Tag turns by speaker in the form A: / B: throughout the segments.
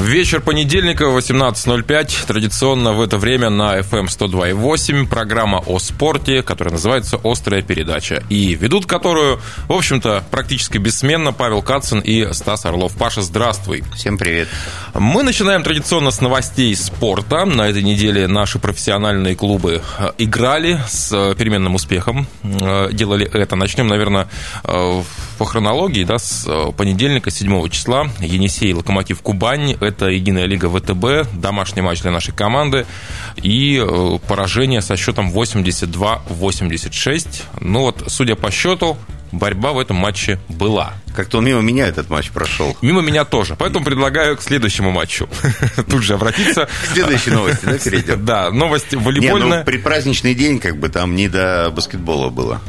A: Вечер понедельника, 18.05. Традиционно в это время на FM 102.8 программа о спорте, которая называется «Острая передача». И ведут которую, в общем-то, практически бессменно Павел Кацин и Стас Орлов. Паша, здравствуй.
B: Всем привет.
A: Мы начинаем традиционно с новостей спорта. На этой неделе наши профессиональные клубы э, играли с э, переменным успехом. Э, делали это. Начнем, наверное, по хронологии, да, с понедельника, 7 числа. Енисей, Локомотив, Кубань это единая лига ВТБ, домашний матч для нашей команды и э, поражение со счетом 82-86. Ну вот, судя по счету, борьба в этом матче была.
B: Как-то он мимо меня этот матч прошел.
A: Мимо меня тоже. Поэтому предлагаю к следующему матчу тут же обратиться.
B: К следующей новости, да, перейдем?
A: Да, новость волейбольная. Не, ну,
B: предпраздничный день, как бы, там не до баскетбола было.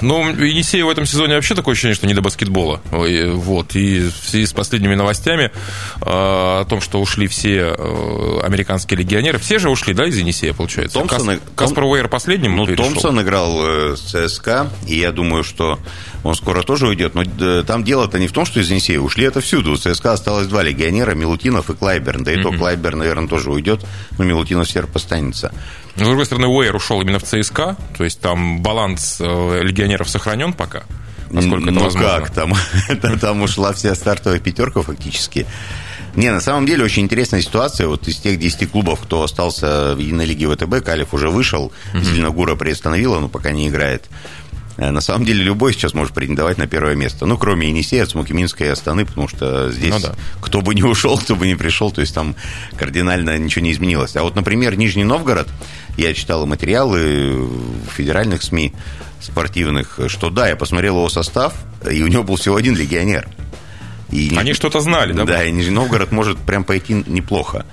A: Ну, Енисею в этом сезоне вообще такое ощущение, что не до баскетбола. Вот. И в связи с последними новостями э, о том, что ушли все э, американские легионеры. Все же ушли, да, из Енисея, получается?
B: Томпсон,
A: Каспар Уэйр последним
B: Ну, Томпсон играл э, с ЦСКА, и я думаю, что он скоро тоже уйдет. Но там дело-то не в том, что из Енисея ушли это всюду. У ЦСКА осталось два легионера, Милутинов и Клайберн. Да и mm-hmm. то Клайберн, наверное, тоже уйдет, но Милутинов серп останется.
A: С другой стороны, Уэйр ушел именно в ЦСКА, то есть там баланс э, легионеров сохранен пока. Насколько
B: ну
A: это возможно.
B: как, там, там ушла вся стартовая пятерка фактически. Не, на самом деле очень интересная ситуация. Вот из тех 10 клубов, кто остался в единой лиге ВТБ, Калиф уже вышел, mm-hmm. Зеленогура приостановила, но пока не играет. Э, на самом деле любой сейчас может претендовать на первое место. Ну, кроме Енисея, Цмокиминской и Астаны, потому что здесь ну, да. кто бы не ушел, кто бы не пришел, то есть там кардинально ничего не изменилось. А вот, например, Нижний Новгород, я читал материалы в федеральных СМИ спортивных, что да, я посмотрел его состав, и у него был всего один легионер.
A: И Они что-то знали, да?
B: Да, и Нижний Новгород может прям пойти неплохо.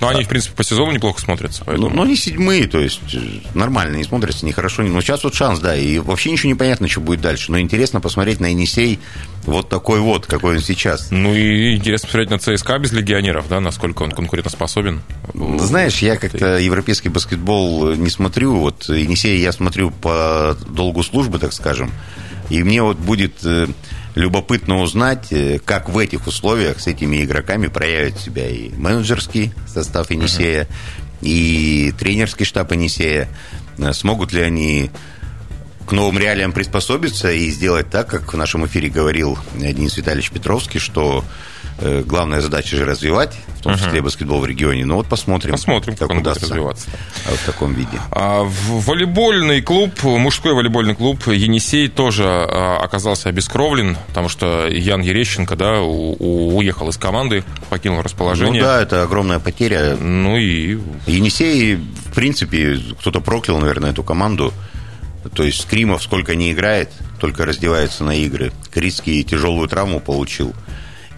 A: Но они, в принципе, по сезону неплохо смотрятся.
B: Ну, поэтому... Ну, но они седьмые, то есть э, нормально, не смотрятся, ни хорошо. Но сейчас вот шанс, да, и вообще ничего не понятно, что будет дальше. Но интересно посмотреть на Енисей вот такой вот, какой он сейчас.
A: Ну и интересно посмотреть на ЦСКА без легионеров, да, насколько он конкурентоспособен.
B: Знаешь, я как-то европейский баскетбол не смотрю. Вот Енисей я смотрю по долгу службы, так скажем. И мне вот будет э, любопытно узнать, э, как в этих условиях с этими игроками проявит себя и менеджерский состав Енисея, uh-huh. и тренерский штаб Енисея. Э, смогут ли они к новым реалиям приспособиться и сделать так, как в нашем эфире говорил Денис Витальевич Петровский, что главная задача же развивать, в том числе uh-huh. баскетбол в регионе. Но вот посмотрим,
A: посмотрим как, как он удастся развиваться
B: в таком виде.
A: А, волейбольный клуб, мужской волейбольный клуб Енисей тоже а, оказался обескровлен, потому что Ян Ерещенко да, уехал из команды, покинул расположение.
B: Ну да, это огромная потеря.
A: Ну и...
B: Енисей, в принципе, кто-то проклял, наверное, эту команду. То есть Скримов сколько не играет, только раздевается на игры. Критский тяжелую травму получил.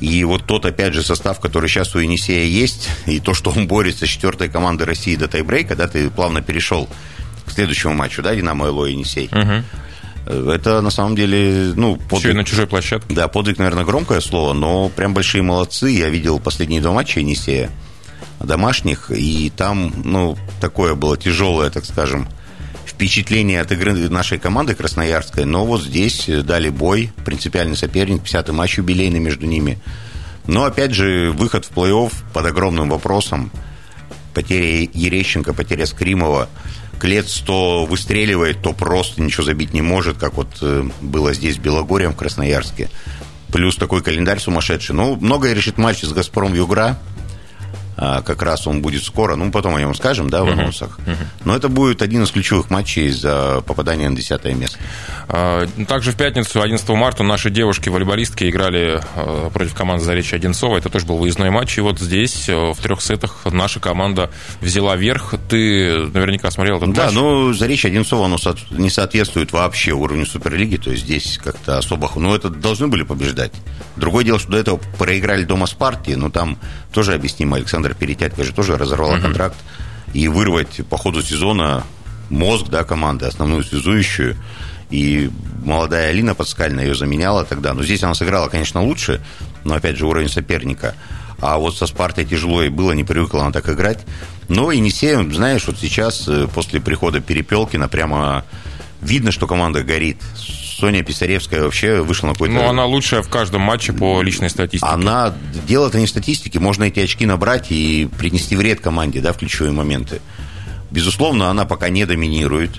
B: И вот тот, опять же, состав, который сейчас у Енисея есть, и то, что он борется с четвертой командой России до тайбрейка, да, ты плавно перешел к следующему матчу, да, Динамо Эло Енисей. Угу. Это на самом деле, ну,
A: подвиг, Еще и на чужой площадке.
B: Да, подвиг, наверное, громкое слово, но прям большие молодцы. Я видел последние два матча Енисея домашних, и там, ну, такое было тяжелое, так скажем, впечатление от игры нашей команды красноярской, но вот здесь дали бой, принципиальный соперник, 50-й матч юбилейный между ними. Но, опять же, выход в плей-офф под огромным вопросом. Потеря Ерещенко, потеря Скримова. Клец то выстреливает, то просто ничего забить не может, как вот э, было здесь в Белогорье, в Красноярске. Плюс такой календарь сумасшедший. Ну, многое решит матч с «Газпром» Югра. А, как раз он будет скоро, ну, потом о нем скажем, да, в анонсах. Uh-huh. Но это будет один из ключевых матчей за попадание на десятое место.
A: А, также в пятницу, 11 марта, наши девушки-волейболистки играли а, против команды Заречья Одинцова. Это тоже был выездной матч. И вот здесь, в трех сетах, наша команда взяла верх. Ты наверняка смотрел этот
B: да,
A: матч.
B: Да, ну, Заречье Одинцова, оно не соответствует вообще уровню Суперлиги. То есть здесь как-то особо... Ну, это должны были побеждать. Другое дело, что до этого проиграли дома с партией, но там тоже объяснимо. Александр Перетятько же тоже разорвала uh-huh. контракт. И вырвать по ходу сезона мозг да, команды, основную связующую. И молодая Алина Подскальна ее заменяла тогда. Но здесь она сыграла, конечно, лучше, но, опять же, уровень соперника. А вот со Спартой тяжело и было, не привыкла она так играть. Но Енисеем, знаешь, вот сейчас, э, после прихода Перепелкина, прямо видно, что команда горит Соня Писаревская вообще вышла на какой-то...
A: Ну, она лучшая в каждом матче по личной статистике.
B: Она... Дело-то не в статистике. Можно эти очки набрать и принести вред команде, да, в ключевые моменты. Безусловно, она пока не доминирует.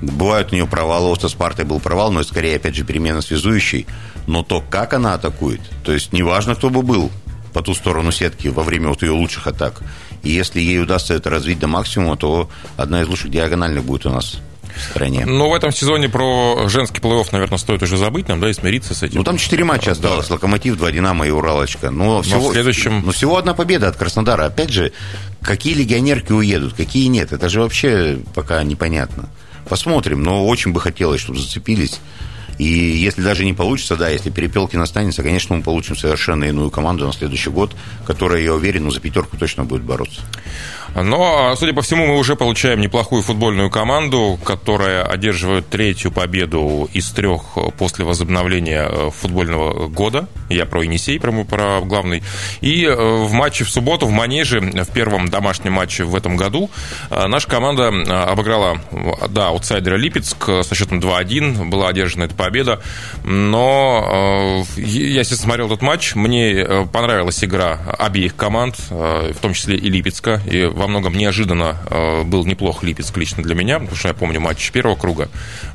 B: Бывают у нее провалы, у Спарты был провал, но это скорее, опять же, перемена связующей. Но то, как она атакует, то есть неважно, кто бы был по ту сторону сетки во время вот ее лучших атак. И если ей удастся это развить до максимума, то одна из лучших диагональных будет у нас в стране.
A: Ну, в этом сезоне про женский плей-офф, наверное, стоит уже забыть нам, да, и смириться с этим.
B: Ну, там четыре матча осталось. Да. Локомотив, два Динамо и Уралочка. Но, всего,
A: но в следующем...
B: Но всего одна победа от Краснодара. Опять же, какие легионерки уедут, какие нет, это же вообще пока непонятно. Посмотрим, но очень бы хотелось, чтобы зацепились. И если даже не получится, да, если Перепелкин останется, конечно, мы получим совершенно иную команду на следующий год, которая, я уверен, ну, за пятерку точно будет бороться.
A: Но, судя по всему, мы уже получаем неплохую футбольную команду, которая одерживает третью победу из трех после возобновления э, футбольного года. Я про Енисей, про, про главный. И э, в матче в субботу в Манеже, в первом домашнем матче в этом году, э, наша команда обыграла, да, аутсайдера Липецк со счетом 2-1. Была одержана эта победа. Но я, если смотрел этот матч, мне понравилась игра обеих команд, в том числе и Липецка. И во во многом неожиданно э, был неплох Липецк лично для меня, потому что я помню матч первого круга,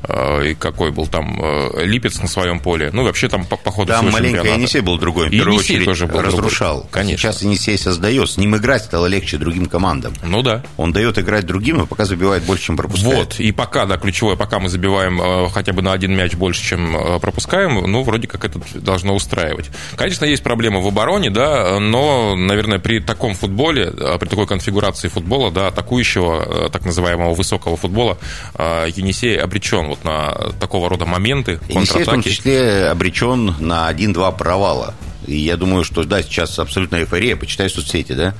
A: э, и какой был там э, Липецк на своем поле. Ну, вообще там по, по ходу
B: Там маленько Енисей был другой, в первую очередь тоже был разрушал. Другой. Конечно. Сейчас Енисей создает, с ним играть стало легче другим командам.
A: Ну да.
B: Он дает играть другим, и пока забивает больше, чем пропускает.
A: Вот, и пока, да, ключевое, пока мы забиваем хотя бы на один мяч больше, чем пропускаем, ну, вроде как это должно устраивать. Конечно, есть проблемы в обороне, да, но, наверное, при таком футболе, при такой конфигурации концепции футбола, да, атакующего, э, так называемого высокого футбола, э, Енисей обречен вот на такого рода моменты,
B: Енисей в том числе обречен на один-два провала. И я думаю, что, да, сейчас абсолютно эйфория, почитай соцсети, да,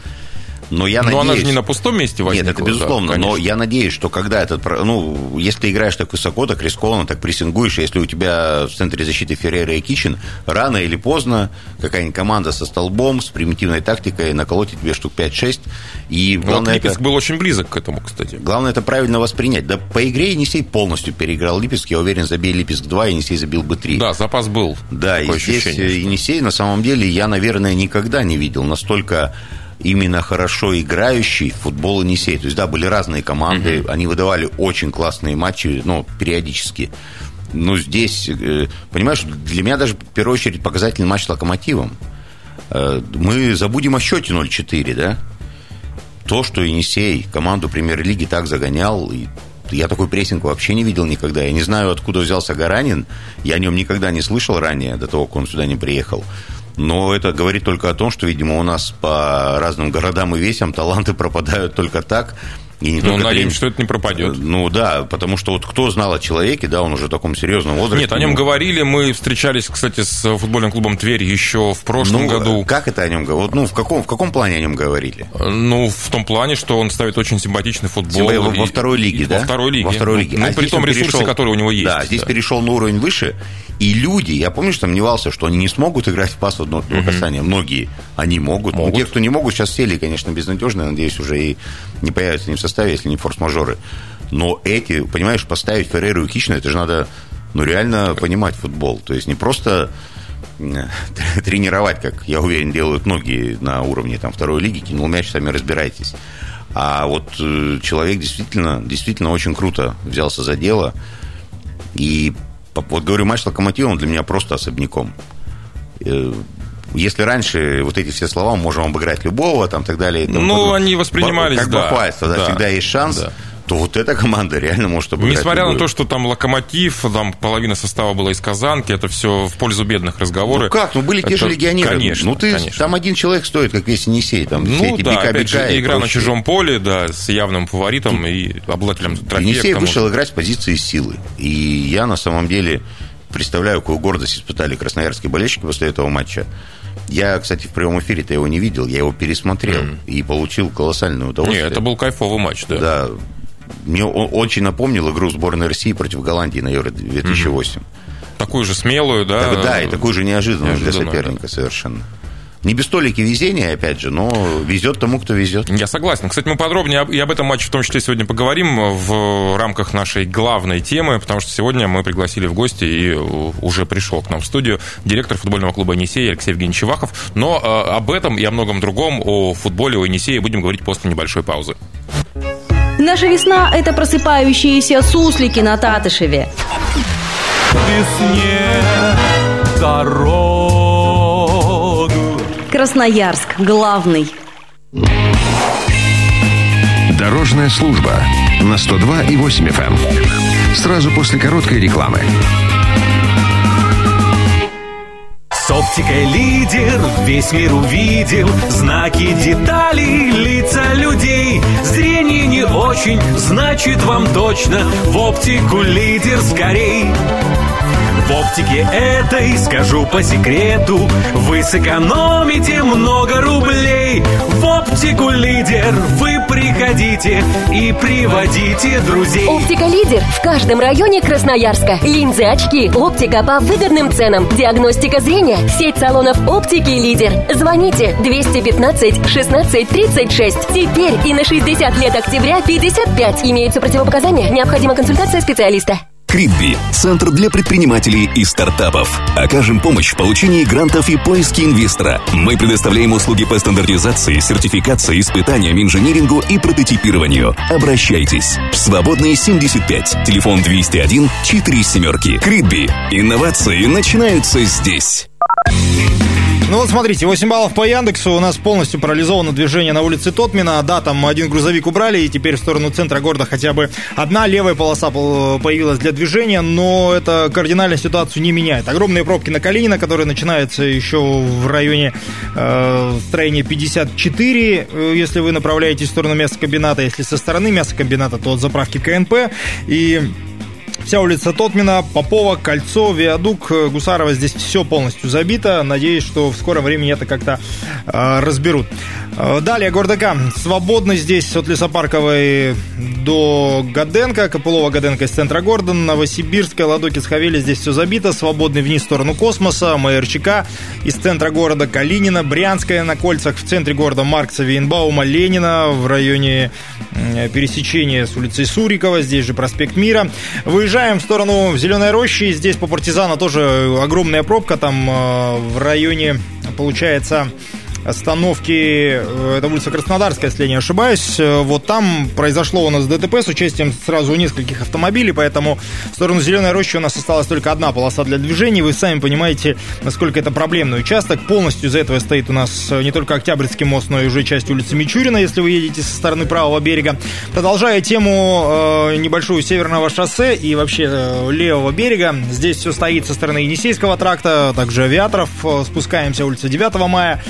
B: но я надеюсь...
A: Но она же не на пустом месте возникла.
B: Нет, это безусловно. Да, но я надеюсь, что когда этот... Ну, если ты играешь так высоко, так рискованно, так прессингуешь, если у тебя в центре защиты Феррера и Кичин, рано или поздно какая-нибудь команда со столбом, с примитивной тактикой наколотит тебе штук 5-6. И
A: ну, главное... Вот Липецк это... был очень близок к этому, кстати.
B: Главное это правильно воспринять. Да по игре Енисей полностью переиграл Липецк. Я уверен, забей Липецк 2, Енисей забил бы 3.
A: Да, запас был.
B: Да, и здесь Енисей, на самом деле, я, наверное, никогда не видел настолько именно хорошо играющий в футбол Енисей. То есть, да, были разные команды, угу. они выдавали очень классные матчи, ну, периодически. Но здесь, э, понимаешь, для меня даже в первую очередь показательный матч с Локомотивом. Э, мы забудем о счете 0-4, да? То, что Енисей команду премьер-лиги так загонял, и я такой прессинг вообще не видел никогда. Я не знаю, откуда взялся Гаранин. Я о нем никогда не слышал ранее, до того, как он сюда не приехал. Но это говорит только о том, что, видимо, у нас по разным городам и весям таланты пропадают только так,
A: и не ну, надеемся, что это не пропадет.
B: Ну да, потому что вот кто знал о человеке, да, он уже в таком серьезном возрасте.
A: Нет, о нем ну... говорили, мы встречались, кстати, с футбольным клубом Тверь еще в прошлом
B: ну,
A: году.
B: Как это о нем говорили? Ну, в каком, в каком плане о нем говорили?
A: Ну, в том плане, что он ставит очень симпатичный футбол.
B: Во, во второй лиге, да?
A: Во второй лиге.
B: Во второй лиге.
A: Ну, а при том ресурсе, перешел... который у него есть.
B: Да, здесь да. перешел на уровень выше, и люди, я помню, что сомневался, что они не смогут играть в пас одного угу. касания. Многие, они могут. могут. Но те, кто не могут, сейчас сели, конечно, безнадежно, надеюсь, уже и не появятся ни в составе, если не форс-мажоры. Но эти, понимаешь, поставить Ферреру и Кична, это же надо, ну, реально понимать футбол. То есть не просто тренировать, как, я уверен, делают многие на уровне там, второй лиги, кинул мяч, сами разбирайтесь. А вот э, человек действительно, действительно очень круто взялся за дело. И вот говорю, матч с Локомотивом для меня просто особняком. Если раньше вот эти все слова можем обыграть любого, там так далее.
A: Там, ну, под... они воспринимались,
B: как
A: да.
B: бахвальство, да, да, всегда есть шанс. Да то вот эта команда реально может обыграть.
A: Несмотря любую. на то, что там локомотив, там половина состава была из Казанки, это все в пользу бедных разговоры.
B: Ну как? Ну были те это... же легионеры.
A: Конечно.
B: Ну ты
A: конечно.
B: там один человек стоит, как весь Енисей. Там,
A: ну все эти да, опять же, игра на чужом поле, да, с явным фаворитом и обладателем трофея.
B: Енисей вышел играть с позиции силы. И я на самом деле представляю, какую гордость испытали красноярские болельщики после этого матча. Я, кстати, в прямом эфире-то его не видел, я его пересмотрел mm. и получил колоссальное удовольствие.
A: Нет, это был кайфовый матч, да.
B: Да. Мне очень напомнил игру сборной России против Голландии на Евро 2008. Mm.
A: Такую же смелую, да?
B: Так, да, и такую же неожиданную, неожиданную для соперника да. совершенно. Не без толики везения, опять же, но везет тому, кто везет.
A: Я согласен. Кстати, мы подробнее и об этом матче в том числе сегодня поговорим в рамках нашей главной темы, потому что сегодня мы пригласили в гости и уже пришел к нам в студию директор футбольного клуба «Енисей» Алексей Евгеньевич Чевахов. Но э, об этом и о многом другом, о футболе, о «Енисее» будем говорить после небольшой паузы.
C: Наша весна – это просыпающиеся суслики на Татышеве.
D: Весне дорогу.
C: Красноярск – главный.
E: Дорожная служба на 102,8 FM. Сразу после короткой рекламы.
D: С оптикой лидер весь мир увидел Знаки деталей, лица людей Зрение не очень, значит вам точно В оптику лидер скорей в оптике этой, скажу по секрету, вы сэкономите много рублей. В оптику лидер вы приходите и приводите друзей.
F: Оптика лидер в каждом районе Красноярска. Линзы, очки, оптика по выгодным ценам. Диагностика зрения. Сеть салонов оптики лидер. Звоните 215 16 36. Теперь и на 60 лет октября 55. Имеются противопоказания. Необходима консультация специалиста.
G: Кридби – центр для предпринимателей и стартапов. Окажем помощь в получении грантов и поиске инвестора. Мы предоставляем услуги по стандартизации, сертификации, испытаниям, инжинирингу и прототипированию. Обращайтесь. Свободные 75. Телефон 201 4 семерки. Кридби. Инновации начинаются здесь.
H: Ну вот смотрите, 8 баллов по Яндексу. У нас полностью парализовано движение на улице Тотмина. Да, там один грузовик убрали, и теперь в сторону центра города хотя бы одна левая полоса появилась для движения, но это кардинально ситуацию не меняет. Огромные пробки на Калинина, которые начинаются еще в районе э, строения 54, э, если вы направляетесь в сторону мясокомбината. Если со стороны мясокомбината, то от заправки КНП. И Вся улица Тотмина, Попова, Кольцо, Виадук, Гусарова здесь все полностью забито. Надеюсь, что в скором времени это как-то э, разберут. Э, далее, Гордака. Свободно здесь от Лесопарковой до Гаденко, Копылова, Гаденко из центра города, Новосибирская, Ладокис, Хавели, здесь все забито. Свободный вниз в сторону космоса, МРЧК из центра города Калинина, Брянская на кольцах в центре города Маркса, Вейнбаума, Ленина в районе пересечения с улицей Сурикова, здесь же проспект Мира. Выезжаем в сторону Зеленой рощи, здесь по Партизана тоже огромная пробка, там э, в районе, получается, остановки, э, это улица Краснодарская, если я не ошибаюсь. Э, вот там произошло у нас ДТП с участием сразу нескольких автомобилей, поэтому в сторону Зеленой рощи у нас осталась только одна полоса для движения. Вы сами понимаете, насколько это проблемный участок. Полностью из-за этого стоит у нас э, не только Октябрьский мост, но и уже часть улицы Мичурина, если вы едете со стороны правого берега. Продолжая тему э, небольшую северного шоссе и вообще э, левого берега, здесь все стоит со стороны Енисейского тракта, также авиаторов. Спускаемся улица 9 мая.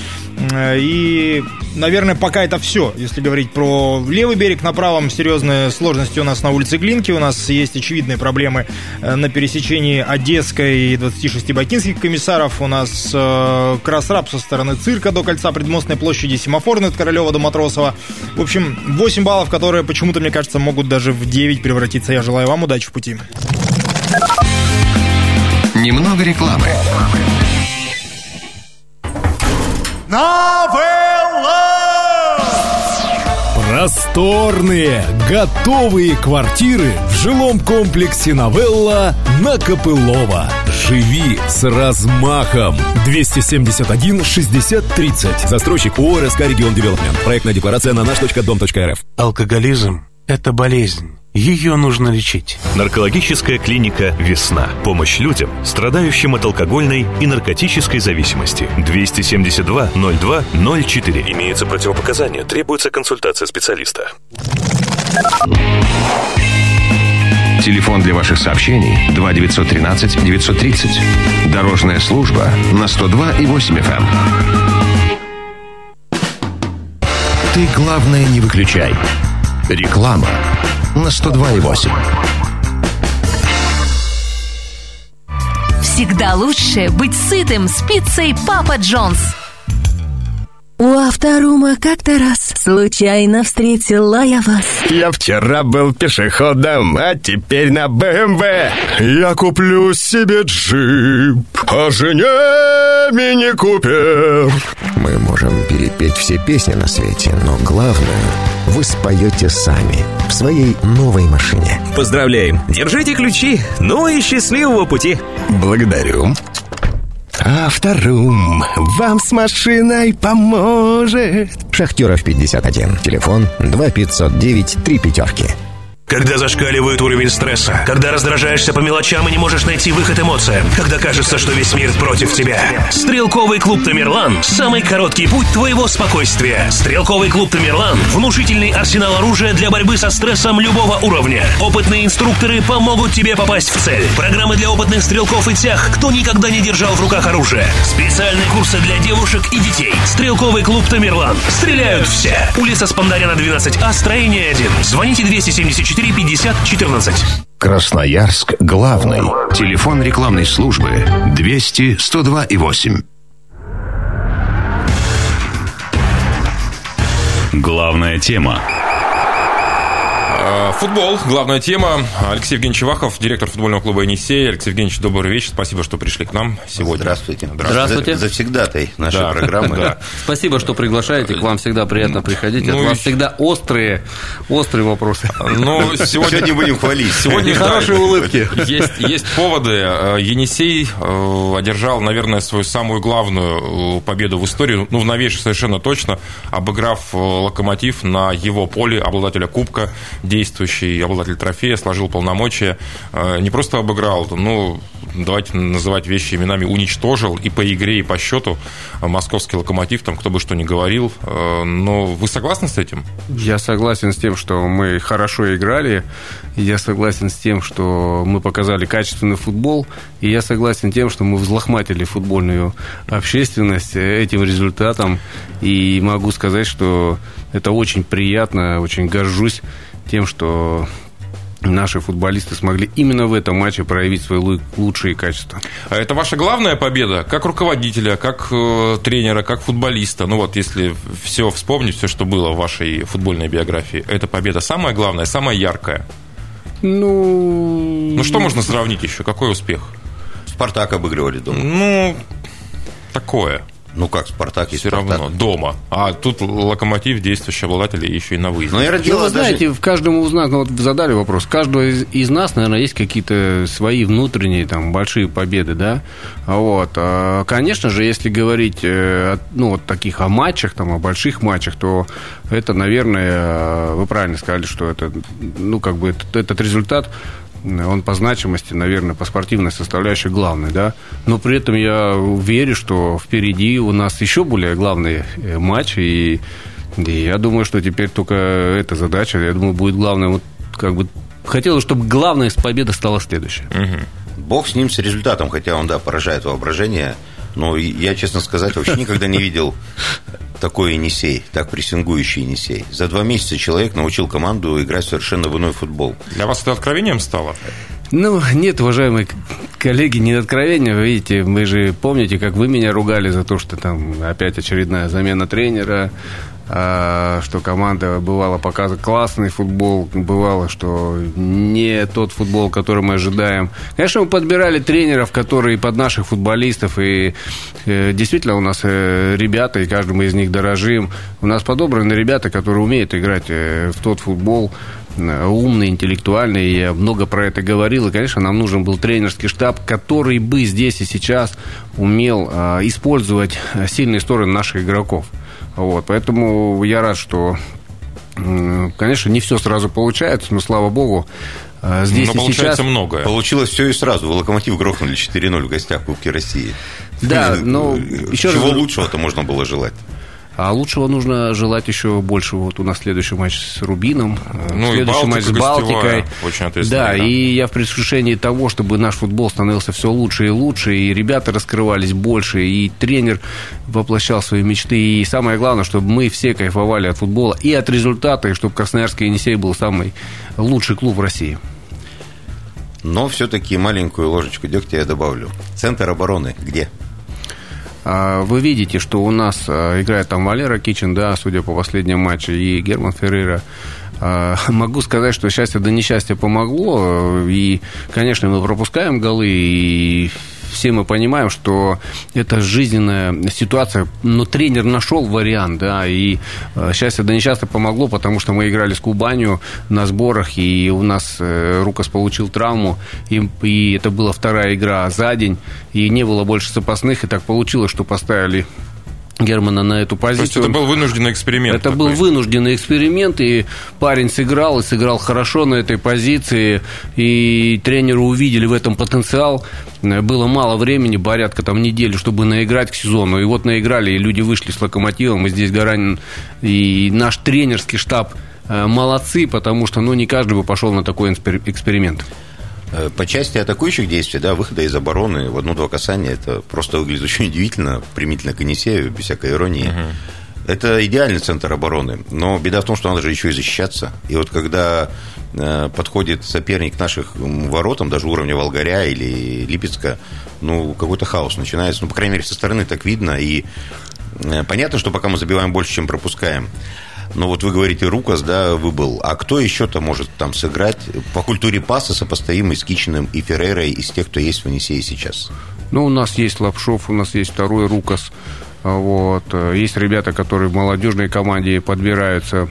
H: Э, и, наверное, пока это все. Если говорить про левый берег, на правом серьезные сложности у нас на улице Глинки. У нас есть очевидные проблемы э, на пересечении Одесской и 26 бакинских комиссаров. У нас э, Красраб со стороны цирка до кольца предмостной площади, семафорный от Королева до Матросова. В общем, 8 баллов, которые почему-то, мне кажется, могут даже в 9 превратиться. Я желаю вам удачи в пути.
E: Немного рекламы.
D: Новелла!
I: Просторные, готовые квартиры в жилом комплексе «Новелла» на Копылова. Живи с размахом. 271 60 30. Застройщик ООО «РСК Регион Девелопмент». Проектная декларация на наш.дом.рф.
J: Алкоголизм – это болезнь. Ее нужно лечить.
K: Наркологическая клиника «Весна». Помощь людям, страдающим от алкогольной и наркотической зависимости. 272-02-04. Имеются противопоказания. Требуется консультация специалиста.
E: Телефон для ваших сообщений 2 913 930. Дорожная служба на 102,8 FM. Ты главное не выключай. Реклама на 102,8.
L: Всегда лучше быть сытым с пиццей Папа Джонс.
M: У Авторума как-то раз
L: Случайно встретила я вас.
M: Я вчера был пешеходом, а теперь на БМВ. Я куплю себе джип, а жене мини-купер.
N: Мы можем перепеть все песни на свете, но главное вы споете сами в своей новой машине.
O: Поздравляем! Держите ключи, ну и счастливого пути!
M: Благодарю. Авторум вам с машиной поможет.
N: Шахтеров 51. Телефон 2509 3 пятерки.
P: Когда зашкаливает уровень стресса, когда раздражаешься по мелочам и не можешь найти выход эмоциям, когда кажется, что весь мир против тебя. Стрелковый клуб Тамерлан – самый короткий путь твоего спокойствия. Стрелковый клуб Тамерлан – внушительный арсенал оружия для борьбы со стрессом любого уровня. Опытные инструкторы помогут тебе попасть в цель. Программы для опытных стрелков и тех, кто никогда не держал в руках оружие. Специальные курсы для девушек и детей. Стрелковый клуб Тамерлан. Стреляют все. Улица Спандаряна 12А, строение 1. Звоните 274 50 14.
E: Красноярск главный. Телефон рекламной службы 200 102 и 8.
K: Главная тема.
A: Э, Футбол, главная тема. Алексей Евгеньевич Чевахов, директор футбольного клуба «Енисей». Алексей Евгеньевич, добрый вечер. Спасибо, что пришли к нам сегодня.
B: Здравствуйте.
Q: Здравствуйте.
B: За, завсегдатай нашей
A: Да,
B: программы.
A: да.
Q: Спасибо, что приглашаете. К вам всегда приятно приходить.
A: Ну
Q: От
A: и-
Q: вас всегда острые, острые вопросы.
A: Ну, сегодня,
B: Сегодня будем хвалить.
A: Сегодня
Q: И
A: да,
Q: хорошие улыбки.
A: Есть, есть поводы. Э, Енисей э, одержал, наверное, свою самую главную победу в истории, ну, в новейшей совершенно точно, обыграв «Локомотив» на его поле, обладателя Кубка, действующий обладатель трофея, сложил полномочия. Э, Не просто обыграл, ну, давайте называть вещи именами, уничтожил и по игре, и по счету э, московский «Локомотив», там кто бы что ни говорил. Э, Но вы согласны с этим?
Q: Я согласен с тем, что мы хорошо играли. Я согласен с тем, что мы показали качественный футбол. И я согласен с тем, что мы взлохматили футбольную общественность этим результатом. И могу сказать, что это очень приятно, очень горжусь тем, что наши футболисты смогли именно в этом матче проявить свои лу- лучшие качества.
A: А Это ваша главная победа, как руководителя, как э, тренера, как футболиста. Ну вот, если все вспомнить, все, что было в вашей футбольной биографии, эта победа самая главная, самая яркая.
Q: Ну,
A: Ну что можно сравнить еще? Какой успех?
B: Спартак обыгрывали дома.
A: Ну, такое.
B: Ну как Спартак и
A: Все
B: Спартак.
A: равно дома. А тут локомотив, действующий обладатель, еще и на выезде.
B: Ну, наверное,
Q: Ну,
B: дело
Q: вы
B: даже-
Q: знаете, в каждом из нас, ну, вот задали вопрос, каждого из, из нас, наверное, есть какие-то свои внутренние, там, большие победы, да, вот, А, конечно же, если говорить, э, о- ну, вот таких о матчах, там, о больших матчах, то это, наверное, э, вы правильно сказали, что это, ну, как бы, этот, этот результат он по значимости, наверное, по спортивной составляющей главный, да. Но при этом я верю, что впереди у нас еще более главные э, матчи, и, и я думаю, что теперь только эта задача, я думаю, будет главное, вот как бы хотелось, чтобы главная из победы стала следующая.
B: Бог с ним, с результатом, хотя он, да, поражает воображение. Но и я, честно сказать, вообще никогда не видел такой Енисей, так прессингующий Енисей. За два месяца человек научил команду играть совершенно в иной футбол.
A: Для вас это откровением стало?
Q: Ну, нет, уважаемые коллеги, не откровения. Вы видите, мы же помните, как вы меня ругали за то, что там опять очередная замена тренера, что команда бывала показывает классный футбол, бывало, что не тот футбол, который мы ожидаем. Конечно, мы подбирали тренеров, которые под наших футболистов, и э, действительно у нас э, ребята, и каждому из них дорожим. У нас подобраны ребята, которые умеют играть э, в тот футбол, э, умный, интеллектуальный. Я много про это говорил. И, конечно, нам нужен был тренерский штаб, который бы здесь и сейчас умел э, использовать э, сильные стороны наших игроков. Вот, поэтому я рад, что, конечно, не все сразу получается, но слава богу, э, здесь
A: Но
Q: и
A: получается
Q: сейчас...
A: многое.
B: Получилось все и сразу. Вы Локомотив грохнули 4-0 в гостях в Кубке России.
Q: Да,
B: Ну,
Q: но еще раз
B: Чего
Q: говорю-
B: лучшего-то можно было желать?
Q: А лучшего нужно желать еще больше. Вот у нас следующий матч с Рубином, э,
A: Ну, и
Q: следующий матч с
A: Балтика
Q: Балтикой.
A: гостевая, очень ответственная
Q: Да,
A: игра.
Q: и я в предвкушении того, чтобы наш футбол становился все лучше и лучше, и ребята раскрывались больше, и тренер воплощал свои мечты. И самое главное, чтобы мы все кайфовали от футбола и от результата, и чтобы Красноярский Енисей был самый лучший клуб в России.
B: Но все-таки маленькую ложечку дегтя я добавлю. Центр обороны где?
Q: А, Вы видите, что у нас а, играет там Валера Кичин, да, судя по последним матчам, и Герман Феррейра. А, Могу сказать, что счастье да несчастье помогло. И, конечно, мы пропускаем голы, и все мы понимаем, что это жизненная ситуация, но тренер нашел вариант, да, и э, счастье да несчастье помогло, потому что мы играли с Кубанью на сборах, и у нас э, Рукас получил травму, и, и это была вторая игра за день, и не было больше запасных, и так получилось, что поставили Германа на эту
A: То есть
Q: позицию.
A: это был вынужденный эксперимент.
Q: Это был вынужденный эксперимент, и парень сыграл, и сыграл хорошо на этой позиции, и тренеры увидели в этом потенциал. Было мало времени, порядка там недели, чтобы наиграть к сезону. И вот наиграли, и люди вышли с локомотивом, и здесь Гаранин, и наш тренерский штаб э, молодцы, потому что ну, не каждый бы пошел на такой экспер- эксперимент.
B: Э, По части атакующих действий, да, выхода из обороны в одну-два касания, это просто выглядит очень удивительно, примитивно к Енисею, без всякой иронии. Это идеальный центр обороны, но беда в том, что надо же еще и защищаться. И вот когда э, подходит соперник к наших м, воротам, даже уровня Волгаря или Липецка, ну, какой-то хаос начинается. Ну, по крайней мере, со стороны так видно. И э, понятно, что пока мы забиваем больше, чем пропускаем. Но вот вы говорите, Рукас, да, выбыл. А кто еще-то может там сыграть по культуре паса, сопоставимый с Кичиным и Феррейрой из тех, кто есть в Енисее сейчас?
Q: Ну, у нас есть Лапшов, у нас есть второй Рукас. Вот. Есть ребята, которые в молодежной команде подбираются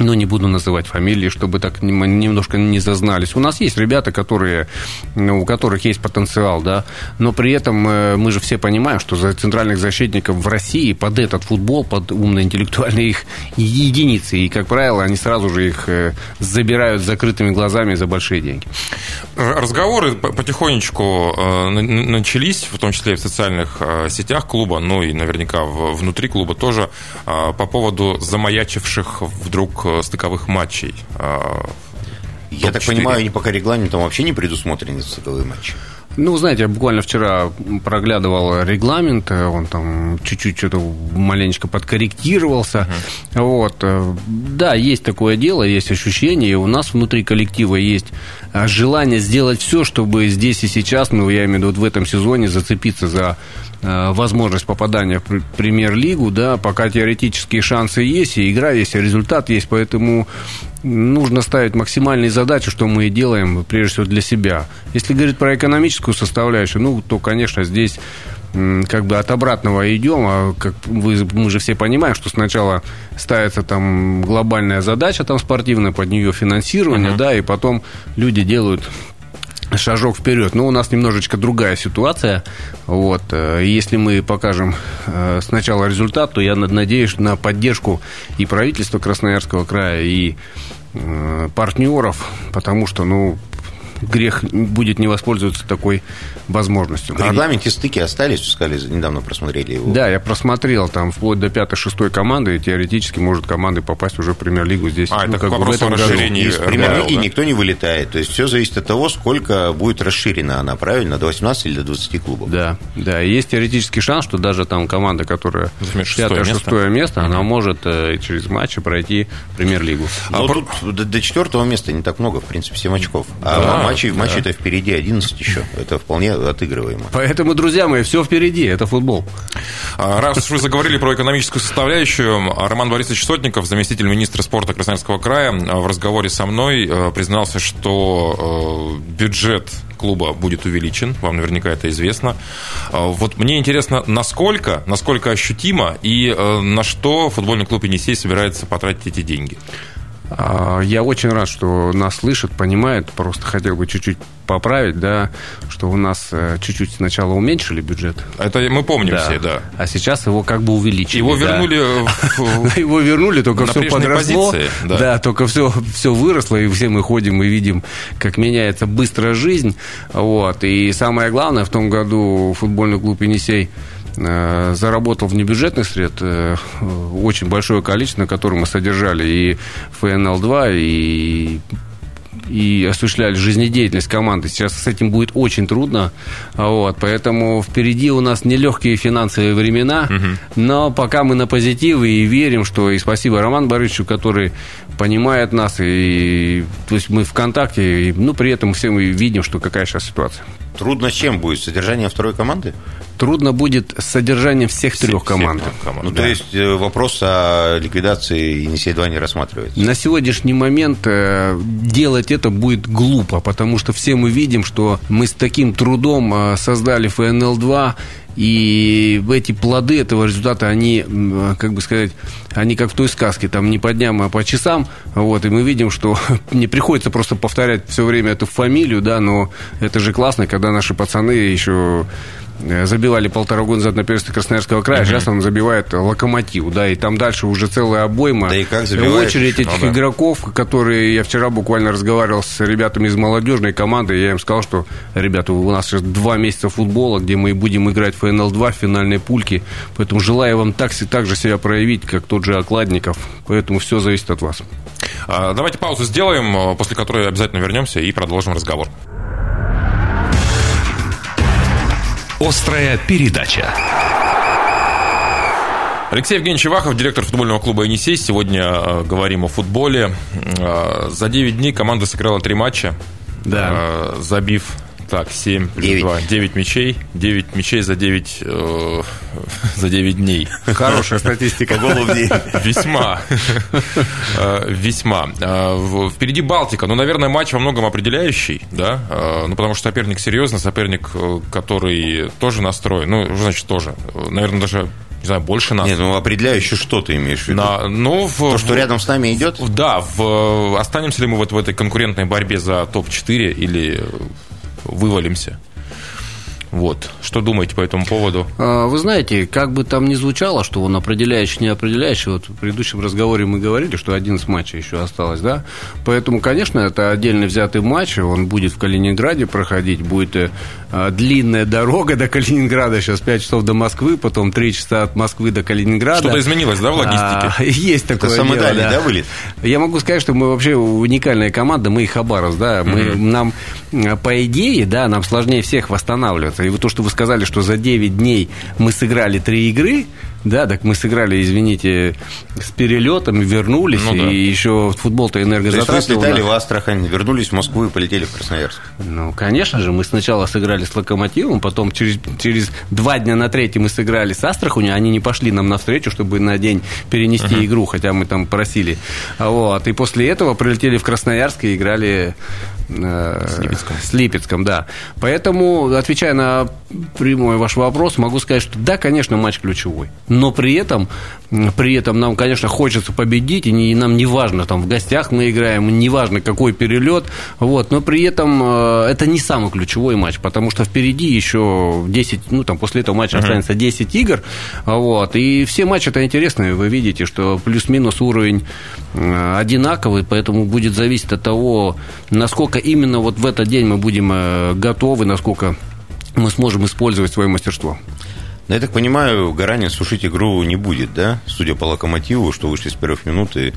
Q: ну, не буду называть фамилии, чтобы так нем- немножко не зазнались. У нас есть ребята, которые, ну, у которых есть потенциал, да, но при этом э, мы же все понимаем, что за центральных защитников в России под этот футбол, под умно-интеллектуальные их единицы, и, как правило, они сразу же их э, забирают закрытыми глазами за большие деньги.
A: Разговоры по- потихонечку э, на- начались, в том числе и в социальных сетях клуба, ну и наверняка внутри клуба тоже, по поводу замаячивших вдруг стыковых матчей. э,
B: Я так
A: топ-4.
B: понимаю, они пока регламентом вообще не предусмотрены стыковые матчи.
Q: Ну, знаете, я буквально вчера проглядывал регламент, э, он там чуть-чуть что-то маленечко подкорректировался. Вот. э, Да, есть такое дело, есть ощущение, и у нас внутри коллектива есть э, желание сделать все, чтобы здесь и сейчас, ну, я имею в виду вот в этом сезоне, зацепиться за возможность попадания в пр- премьер-лигу, да, пока теоретические шансы есть, и игра есть, и результат есть, поэтому нужно ставить максимальные задачи, что мы и делаем, прежде всего, для себя. Если говорить про экономическую составляющую, ну, то, конечно, здесь как бы от обратного идем, а как вы, мы же все понимаем, что сначала ставится там глобальная задача там спортивная, под нее финансирование, да, и потом люди делают шажок вперед. Но у нас немножечко другая ситуация. Вот. э, Если мы покажем э, сначала результат, то я над- надеюсь на поддержку и правительства Красноярского края, и э, партнеров, потому что, ну, грех будет не воспользоваться такой возможностью.
B: В регламенте стыки остались, сказали, недавно просмотрели его.
Q: Да, я просмотрел там вплоть до пятой-шестой команды, и теоретически может команды попасть уже в премьер-лигу здесь.
A: А,
Q: ну,
A: это
Q: как бы в этом
A: о
Q: году.
A: расширении
B: Из премьер-лиги
A: да.
B: никто не вылетает. То есть все зависит от того, сколько будет расширена она, правильно? До 18 или до 20 клубов?
Q: Да, да. И есть теоретический шанс, что даже там команда, которая пятое-шестое
A: место.
Q: место, она может э, через матчи пройти премьер-лигу.
B: Но тут до, до четвертого места не так много, в принципе, 7 очков. А
Q: Да,
B: матчи,
Q: да.
B: матчи-то впереди 11 еще. Это вполне отыгрываемо.
Q: Поэтому, друзья мои, все впереди, это футбол.
A: А, Раз уж вы заговорили про экономическую составляющую, Роман Борисович Сотников, заместитель министра спорта Красноярского края, в разговоре со мной э, признался, что бюджет клуба будет увеличен, вам наверняка это известно. А, Вот мне интересно, насколько, насколько ощутимо и на что футбольный клуб «Енисей» собирается потратить эти деньги?
Q: А, Я очень рад, что нас слышат, понимают. Просто хотел бы чуть-чуть поправить, да, что у нас э, чуть-чуть сначала уменьшили бюджет.
A: Это мы помним все, да.
Q: А сейчас его как бы увеличили.
A: Его
Q: да.
A: вернули
Q: Его вернули, только все подросло.
A: да.
Q: Да, только все, все выросло, и все мы ходим и видим, как меняется быстро жизнь. Вот. И самое главное, в том году футбольный клуб «Енисей» заработал в небюджетных средств э, очень большое количество, на которое мы содержали и ФНЛ-2, и и осуществляли жизнедеятельность команды. Сейчас с этим будет очень трудно. Вот, поэтому впереди у нас нелегкие финансовые времена, но пока мы на позитиве и верим, что и спасибо Роману Борисовичу, который понимает нас, и то есть мы в контакте, и, ну, при этом все мы видим, что какая сейчас ситуация.
B: Трудно с чем будет? Содержание второй команды?
Q: Трудно будет с содержанием всех трех команд.
B: Ну, то есть э, вопрос о ликвидации Енисей-2 не рассматривается?
Q: На сегодняшний момент э, делать это будет глупо, потому что все мы видим, что мы с таким трудом э, создали ФНЛ-2, и эти плоды этого результата, они, как бы сказать, они как в той сказке, там не по дням, а по часам. Вот, и мы видим, что не приходится просто повторять все время эту фамилию, да, но это же классно, когда наши пацаны еще забивали полтора года назад на первенстве Красноярского края, сейчас он забивает локомотив, да, и там дальше уже целая обойма.
B: Да и как забивает?
Q: Очередь
B: Ну
Q: этих
B: да.
Q: игроков, которые я вчера буквально разговаривал с ребятами из молодежной команды, я им сказал, что, ребята, у нас сейчас два месяца футбола, где мы будем играть в ФНЛ-2, в финальной пульке, поэтому желаю вам так, так же себя проявить, как тот же Окладников, поэтому все зависит от вас.
A: А, Давайте паузу сделаем, э, после которой обязательно вернемся и продолжим разговор.
K: Острая передача.
A: Алексей Евгеньевич Ивахов, директор футбольного клуба «Енисей». Сегодня э, говорим о футболе. Э, за 9 дней команда сыграла 3 матча,
Q: Да.
A: э, забив так, 7 плюс
B: Девять.
A: 2, 9 мячей. 9 мячей за 9, э, за 9 дней.
Q: Хорошая статистика.
B: По голу в день.
A: Весьма. Э, Весьма. Э, в- Впереди Балтика. Ну, наверное, матч во многом определяющий, да? Э, Ну, потому что соперник серьезный, соперник, который тоже настроен. Ну, значит тоже. Наверное, даже, не знаю, больше нас.
B: Нет, ну определяющее, что ты имеешь в виду?
A: На- ну, в-
B: То, что
A: в-
B: рядом с нами идет?
A: Да, в, останемся ли мы вот в этой конкурентной борьбе за топ-4 или вывалимся? Вот. Что думаете по этому поводу?
Q: А, Вы знаете, как бы там ни звучало, что он определяющий, не определяющий, вот в предыдущем разговоре мы говорили, что 11 матчей еще осталось, да? Поэтому, конечно, это отдельно взятый матч, он будет в Калининграде проходить, будет э, а, длинная дорога до Калининграда, сейчас 5 часов до Москвы, потом 3 часа от Москвы до Калининграда.
A: Что-то изменилось, да, в логистике?
Q: А, Есть
B: Это
Q: такое
B: самый
Q: дело,
B: дальний, да, вылет?
Q: Я могу сказать, что мы вообще уникальная команда, мы и Хабаровск, да, мы, нам, э, по идее, да, нам сложнее всех восстанавливаться. И вот то, что вы сказали, что за 9 дней мы сыграли 3 игры, да, так мы сыграли, извините, с перелетом, вернулись,
A: Ну да.
Q: и еще футбол-то
B: То есть вы слетали в Астрахань, вернулись в Москву и полетели в Красноярск.
Q: Ну, конечно же, мы сначала сыграли с Локомотивом, потом через, через два дня на третий мы сыграли с Астраханью, они не пошли нам навстречу, чтобы на день перенести игру, хотя мы там просили. Вот. И после этого прилетели в Красноярск и играли э,
A: С Липецком.
Q: с Липецком, да. Поэтому, отвечая на прямой ваш вопрос, могу сказать, что да, конечно, матч ключевой. Но при этом, при этом нам, конечно, хочется победить, и, не- и нам не важно, там в гостях мы играем, не важно, какой перелет. Вот, но при этом э, это не самый ключевой матч, потому что впереди еще 10, ну там после этого матча останется 10 игр. Вот, и все матчи это интересные, вы видите, что плюс-минус уровень э, одинаковый, поэтому будет зависеть от того, насколько именно вот в этот день мы будем э, готовы, насколько мы сможем использовать свое мастерство.
B: Но я так понимаю, Гаранин сушить игру не будет, да? Судя по локомотиву, что вышли с первых минут и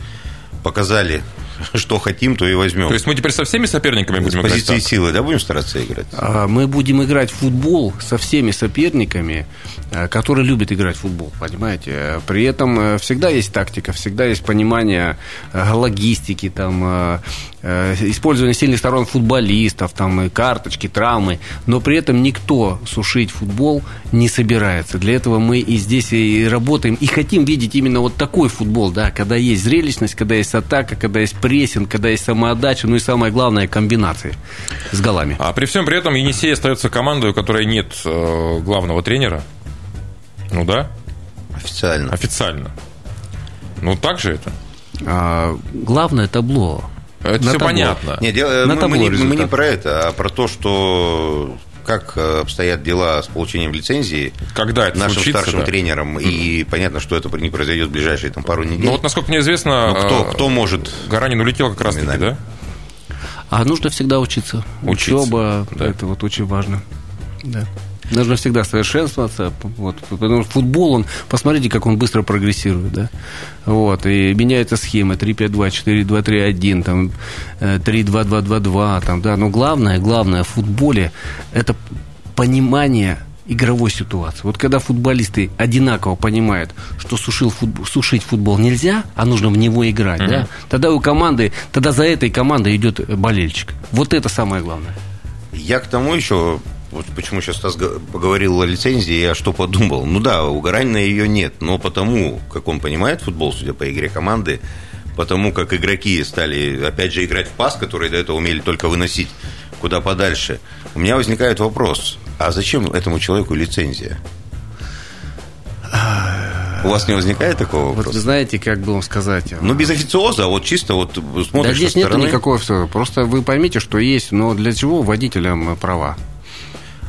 B: показали, что хотим, то и возьмем.
A: То есть мы теперь со всеми соперниками
B: с
A: будем играть
B: позиции
A: так?
B: силы, да, будем стараться играть?
Q: А, Мы будем играть в футбол со всеми соперниками, э, которые любят играть в футбол, понимаете? При этом э, всегда есть тактика, всегда есть понимание э, логистики, там, использование сильных сторон футболистов, там, и карточки, травмы, но при этом никто сушить футбол не собирается. Для этого мы и здесь и работаем, и хотим видеть именно вот такой футбол, да, когда есть зрелищность, когда есть атака, когда есть прессинг, когда есть самоотдача, ну и самое главное, комбинации с голами.
A: А при всем при этом Енисей остается командой, у которой нет э, главного тренера. Ну да,
B: Официально.
A: официально. Ну так же это.
Q: А, главное табло.
A: Это
Q: На
A: все
Q: табло.
A: понятно.
B: Не, дело-
Q: На
B: мы,
Q: табло
B: мы не, мы не про это, а про то, что как э, обстоят дела с получением лицензии
A: Когда это
B: нашим
A: случится,
B: старшим
A: да.
B: тренером. И понятно, что это не произойдет в ближайшие там, пару недель.
A: Ну вот, насколько мне известно,
B: Но кто,
A: э,
B: кто может?
A: Гаранин улетел как раз таки, да?
Q: А нужно всегда учиться.
A: Учиться,
Q: Учеба,
A: да.
Q: это вот очень важно. Да. Нужно всегда совершенствоваться. Вот, потому что футбол, он, посмотрите, как он быстро прогрессирует, да. Вот, и меняется схема 3-5-2, 4-2-3-1, там, э, 3-2-2-2-2, там, да. Но главное, главное в футболе это понимание игровой ситуации. Вот когда футболисты одинаково понимают, что сушил футбол, сушить футбол нельзя, а нужно в него играть, да, тогда у команды, тогда за этой командой идет болельщик. Вот это самое главное.
B: Я к тому еще вот почему сейчас Стас поговорил о лицензии, я что подумал. Ну да, у Гаранина ее нет, но потому, как он понимает футбол, судя по игре команды, потому как игроки стали, опять же, играть в пас, которые до этого умели только выносить куда подальше, у меня возникает вопрос, а зачем этому человеку лицензия? У вас не возникает такого
Q: Вот
B: вопроса?
Q: вы знаете, как бы вам сказать?
B: Ну, без официоза, а вот чисто вот
Q: Да
B: смотришь
Q: здесь
B: со
Q: нет
B: стороны.
Q: никакого всего. Просто вы поймите, что есть, но для чего водителям права?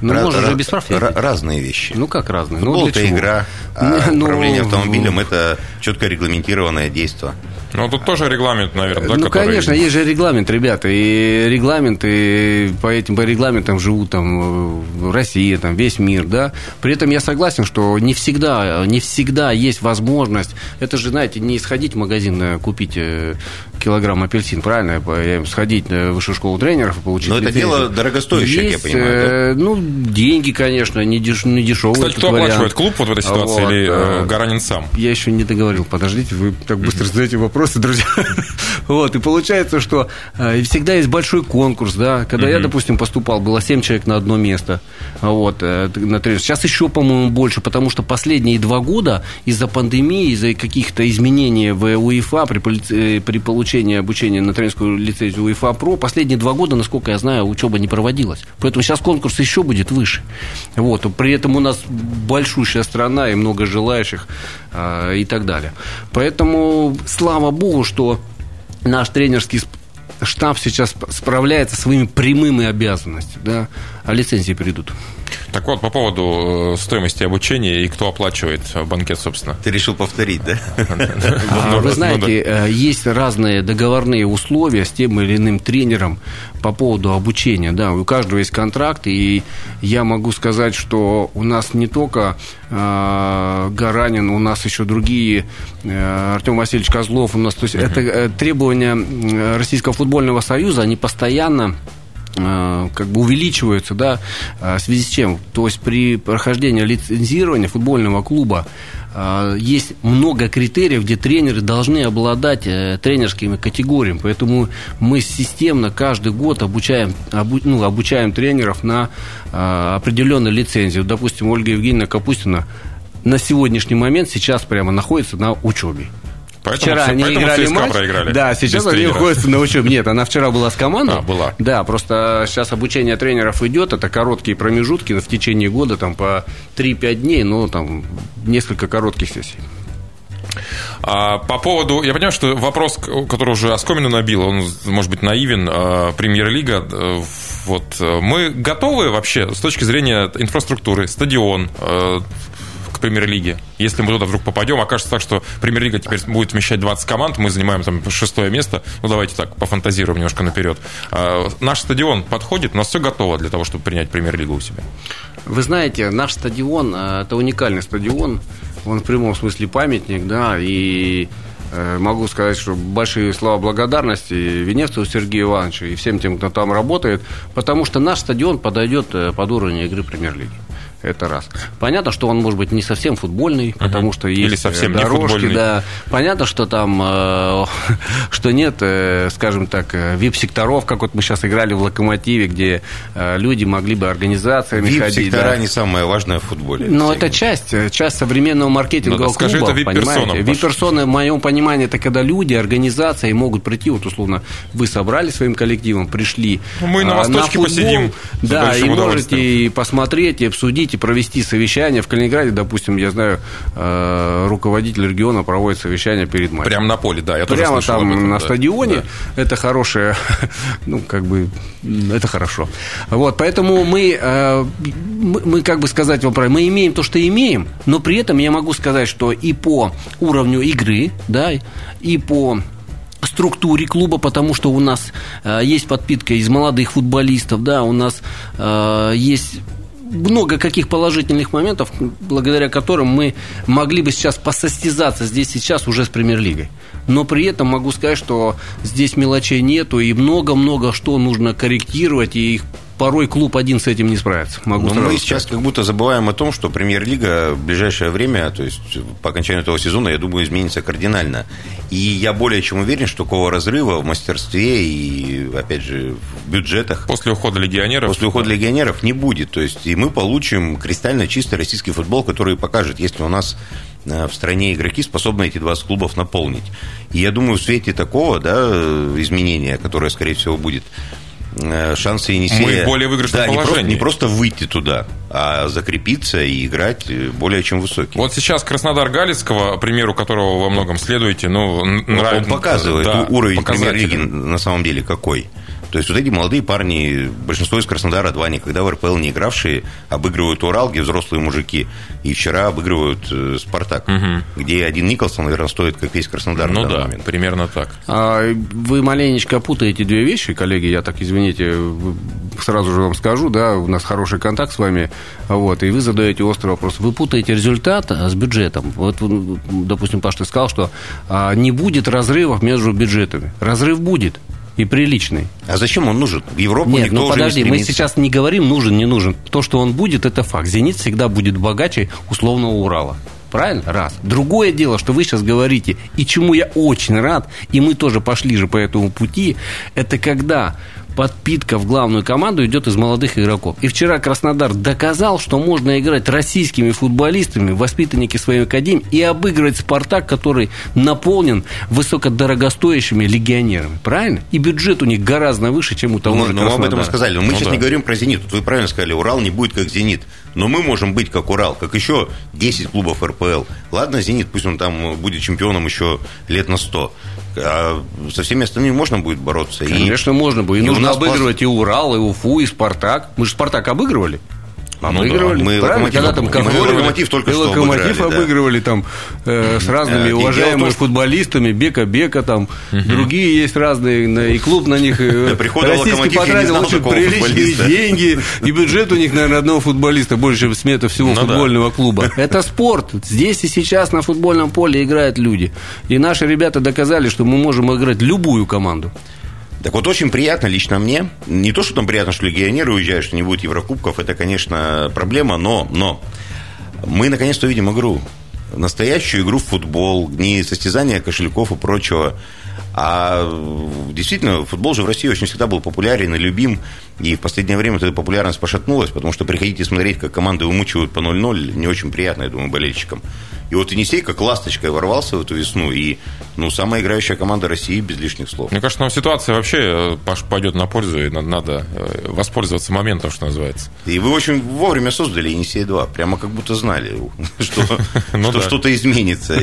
Q: Ну,
B: Ра-
Q: можно же без ездить.
B: разные вещи.
Q: Ну, как разные? Ну,
B: Футбол
Q: для
B: это
Q: чего?
B: игра, а
Q: Ну,
B: управление автомобилем это четко регламентированное действие.
A: Ну, тут тоже регламент, наверное, да,
Q: ну,
A: который-
Q: конечно, есть же регламент, ребята, и регламенты, по этим по регламентам живут там э, Россия, там весь мир, да. При этом я согласен, что не всегда, не всегда есть возможность. Это же, знаете, не сходить в магазин э, купить э, килограмм апельсин, правильно? Сходить в высшую школу тренеров и получить.
B: Но это дело дорогостоящее, как я
Q: Есть,
B: понимаю,
Q: э, Ну, деньги, конечно, не, деш, не дешевые.
A: Кстати, кто оплачивает клуб вот в этой ситуации
Q: Вот,
A: или э,
Q: э,
A: Гаранин сам?
Q: Я еще не договорил. Подождите, вы так быстро задаете вопросы, друзья. Вот, и получается, что э, всегда есть большой конкурс, да. Когда я, допустим, поступал, было 7 человек на одно место. Вот, э, на тренер. Сейчас еще, по-моему, больше, потому что последние два года из-за пандемии, из-за каких-то изменений в УЕФА при, э, при получении обучения на тренерскую лицензию УЕФА ПРО, последние два года, насколько я знаю, учеба не проводилась. Поэтому сейчас конкурс еще будет выше. Вот, при этом у нас большущая страна и много желающих э, и так далее. Поэтому, слава богу, что наш тренерский штаб сейчас сп- справляется своими прямыми обязанностями, да, а лицензии придут.
A: Так вот, по поводу э, стоимости обучения и кто оплачивает банкет, собственно.
B: Ты решил повторить, да?
Q: А, Вы знаете, э, есть разные договорные условия с тем или иным тренером по поводу обучения. Да, у каждого есть контракт, и я могу сказать, что у нас не только э, Гаранин, у нас еще другие, Артем Васильевич Козлов, у нас, то есть это требования Российского футбольного союза, они постоянно как бы увеличиваются, да, э, в связи с чем? То есть при прохождении лицензирования футбольного клуба э, есть много критериев, где тренеры должны обладать э, тренерскими категориями, поэтому мы системно каждый год обучаем, обу- ну, обучаем тренеров на э, определенной лицензии. Вот, Допустим, Ольга Евгеньевна Капустина на сегодняшний момент сейчас прямо находится на учебе.
A: Поэтому
Q: вчера
A: все-
Q: они
A: поэтому
Q: играли матч.
A: проиграли.
Q: Да, сейчас они находятся на учебе. Нет, она вчера была с командой.
A: А, была.
Q: Да, просто сейчас обучение тренеров идет. Это короткие промежутки в течение года, там по 3-5 дней, но там несколько коротких сессий.
A: А, по поводу, я понимаю, что вопрос, который уже оскомину набил, он, может быть, наивен, а, премьер-лига, э, вот, э, мы готовы вообще с точки зрения инфраструктуры, стадион, э, премьер-лиге. Если мы туда вдруг попадем, окажется так, что премьер-лига теперь будет вмещать 20 команд, мы занимаем там шестое место. Ну, давайте так, пофантазируем немножко наперед. А, Наш стадион подходит, у нас все готово для того, чтобы принять премьер-лигу у себя.
Q: Вы знаете, наш стадион э, это уникальный стадион. Он в прямом смысле памятник, да, и э, могу сказать, что большие слова благодарности Венецию Сергею Ивановичу и всем тем, кто там работает, потому что наш стадион подойдет э, под уровень игры премьер-лиги. Это раз. Понятно, что он может быть не совсем футбольный, потому что есть
A: Или совсем
Q: э,
A: не
Q: дорожки, да. Понятно, что там, э, что нет, э, скажем так, э, вип-секторов, как вот мы сейчас играли в Локомотиве, где э, люди могли бы организациями ходить.
B: Вип-сектора
Q: да.
B: не самое важное в футболе.
Q: Но это часть, э, часть современного маркетингового
A: Ну да, скажи
Q: клуба,
A: это
Q: понимаете?
A: Паш.
Q: Вип-персоны, в моем понимании, это когда люди, организации могут прийти, вот условно, вы собрали своим коллективом, пришли
A: мы на
Q: а,
A: Восточке
Q: футбол,
A: посидим
Q: да, и можете посмотреть, и обсудить, и провести совещание. В Калининграде, допустим, я знаю, э, руководитель региона проводит совещание перед матчем.
A: Прямо на поле, да, я тоже
Q: Прямо
A: слышал
Q: там
A: этом,
Q: на
A: да.
Q: стадионе.
A: Да.
Q: Это хорошее, ну, как бы, это хорошо. Вот, поэтому мы, э, мы, мы, как бы сказать вам правильно, мы имеем то, что имеем, но при этом я могу сказать, что и по уровню игры, да, и по структуре клуба, потому что у нас э, есть подпитка из молодых футболистов, да, у нас э, есть много каких положительных моментов, благодаря которым мы могли бы сейчас посостязаться здесь сейчас уже с премьер-лигой. Но при этом могу сказать, что здесь мелочей нету, и много-много что нужно корректировать, и их порой клуб один с этим не справится. Могу
B: Но мы
Q: сказать.
B: сейчас как будто забываем о том, что премьер-лига в ближайшее время, то есть по окончанию этого сезона, я думаю, изменится кардинально. И я более чем уверен, что такого разрыва в мастерстве и, опять же, в бюджетах
A: После ухода легионеров.
B: после ухода легионеров не будет. То есть и мы получим кристально чистый российский футбол, который покажет, если у нас э, в стране игроки способны эти 20 клубов наполнить. И я думаю, в свете такого да, э, изменения, которое, скорее всего, будет, шансы Енисея...
A: Мы в более выигрышном
B: да, не просто,
A: положении.
B: не просто выйти туда, а закрепиться и играть э, более чем высокий.
A: Вот сейчас Краснодар Галицкого, примеру которого во многом следуете, ну,
B: Он
A: нравится.
B: показывает
A: да,
B: уровень премьер-лиги на самом деле какой. То есть вот эти молодые парни, большинство из Краснодара 2, никогда в РПЛ не игравшие, обыгрывают Урал, где взрослые мужики, и вчера обыгрывают э, Спартак, где один Николсон, наверное, стоит как весь Краснодар.
A: Ну да,
B: момент.
A: примерно так.
Q: А Вы маленечко путаете две вещи, коллеги, я так, извините, сразу же вам скажу, да, у нас хороший контакт с вами, вот, и вы задаете острый вопрос. Вы путаете результат а, с бюджетом. Вот, ну, допустим, Паш, ты сказал, что а, не будет разрывов между бюджетами. Разрыв будет, и приличный.
B: А зачем он нужен? В Европу
Q: Нет,
B: никто
Q: ну
B: уже
Q: подожди,
B: не
Q: мы
B: стремится.
Q: сейчас не говорим, нужен, не нужен. То, что он будет, это факт. «Зенит» всегда будет богаче условного Урала. Правильно? Раз. Другое дело, что вы сейчас говорите, и чему я очень рад, и мы тоже пошли же по этому пути, это когда подпитка в главную команду идет из молодых игроков. И вчера Краснодар доказал, что можно играть российскими футболистами, воспитанники своей академии, и обыгрывать «Спартак», который наполнен высокодорогостоящими легионерами. Правильно? И бюджет у них гораздо выше, чем у того
B: Ну,
Q: же
B: ну, мы об этом и
Q: Краснодара.
B: сказали. Но мы
Q: Ну
B: сейчас
Q: да.
B: не говорим про «Зенит». Вот вы правильно сказали, Урал не будет как «Зенит». Но мы можем быть как Урал, как еще 10 клубов РПЛ. Ладно, «Зенит», пусть он там будет чемпионом еще лет на 100. А со всеми остальными можно будет бороться. И-
Q: Конечно, можно будет. И
B: и
Q: нужно обыгрывать и Урал, и Уфу, и Спартак. Мы же Спартак обыгрывали.
B: Ну
Q: Обыгрывали.
B: да, мы
Q: Правильно? Когда там
B: Мы Локомотив только
Q: и
B: что
Q: Локомотив
B: обыграли, да.
Q: обыгрывали там э, с разными
B: Э, дело в
Q: уважаемыми
B: что-
Q: футболистами, Бека Бека там, другие есть разные, на- и клуб на них э, российский потратил очень приличные деньги, и бюджет у них, наверное, одного футболиста больше, чем смета всего
A: Ну да.
Q: футбольного клуба. Это спорт. Здесь и сейчас на футбольном поле играют люди. И наши ребята доказали, что мы можем играть любую команду.
B: Так вот, очень приятно лично мне. Не то, что там приятно, что легионеры уезжают, что не будет Еврокубков, это, конечно, проблема, но, но мы наконец-то увидим игру. Настоящую игру в футбол, не состязание кошельков и прочего. А э, действительно, футбол же в России очень всегда был популярен и любим. И в последнее время эта популярность пошатнулась, потому что приходить и смотреть, как команды умучивают по 0-0, не очень приятно, я думаю, болельщикам. И вот Енисей как ласточкой ворвался в эту весну. И, ну, самая играющая команда России без лишних слов.
A: Мне кажется, нам ситуация вообще э, пойдет на пользу, и надо, э, воспользоваться моментом, что называется.
B: И вы очень вовремя создали Енисей-2. Прямо как будто знали, что,
A: Ну
B: что-то изменится.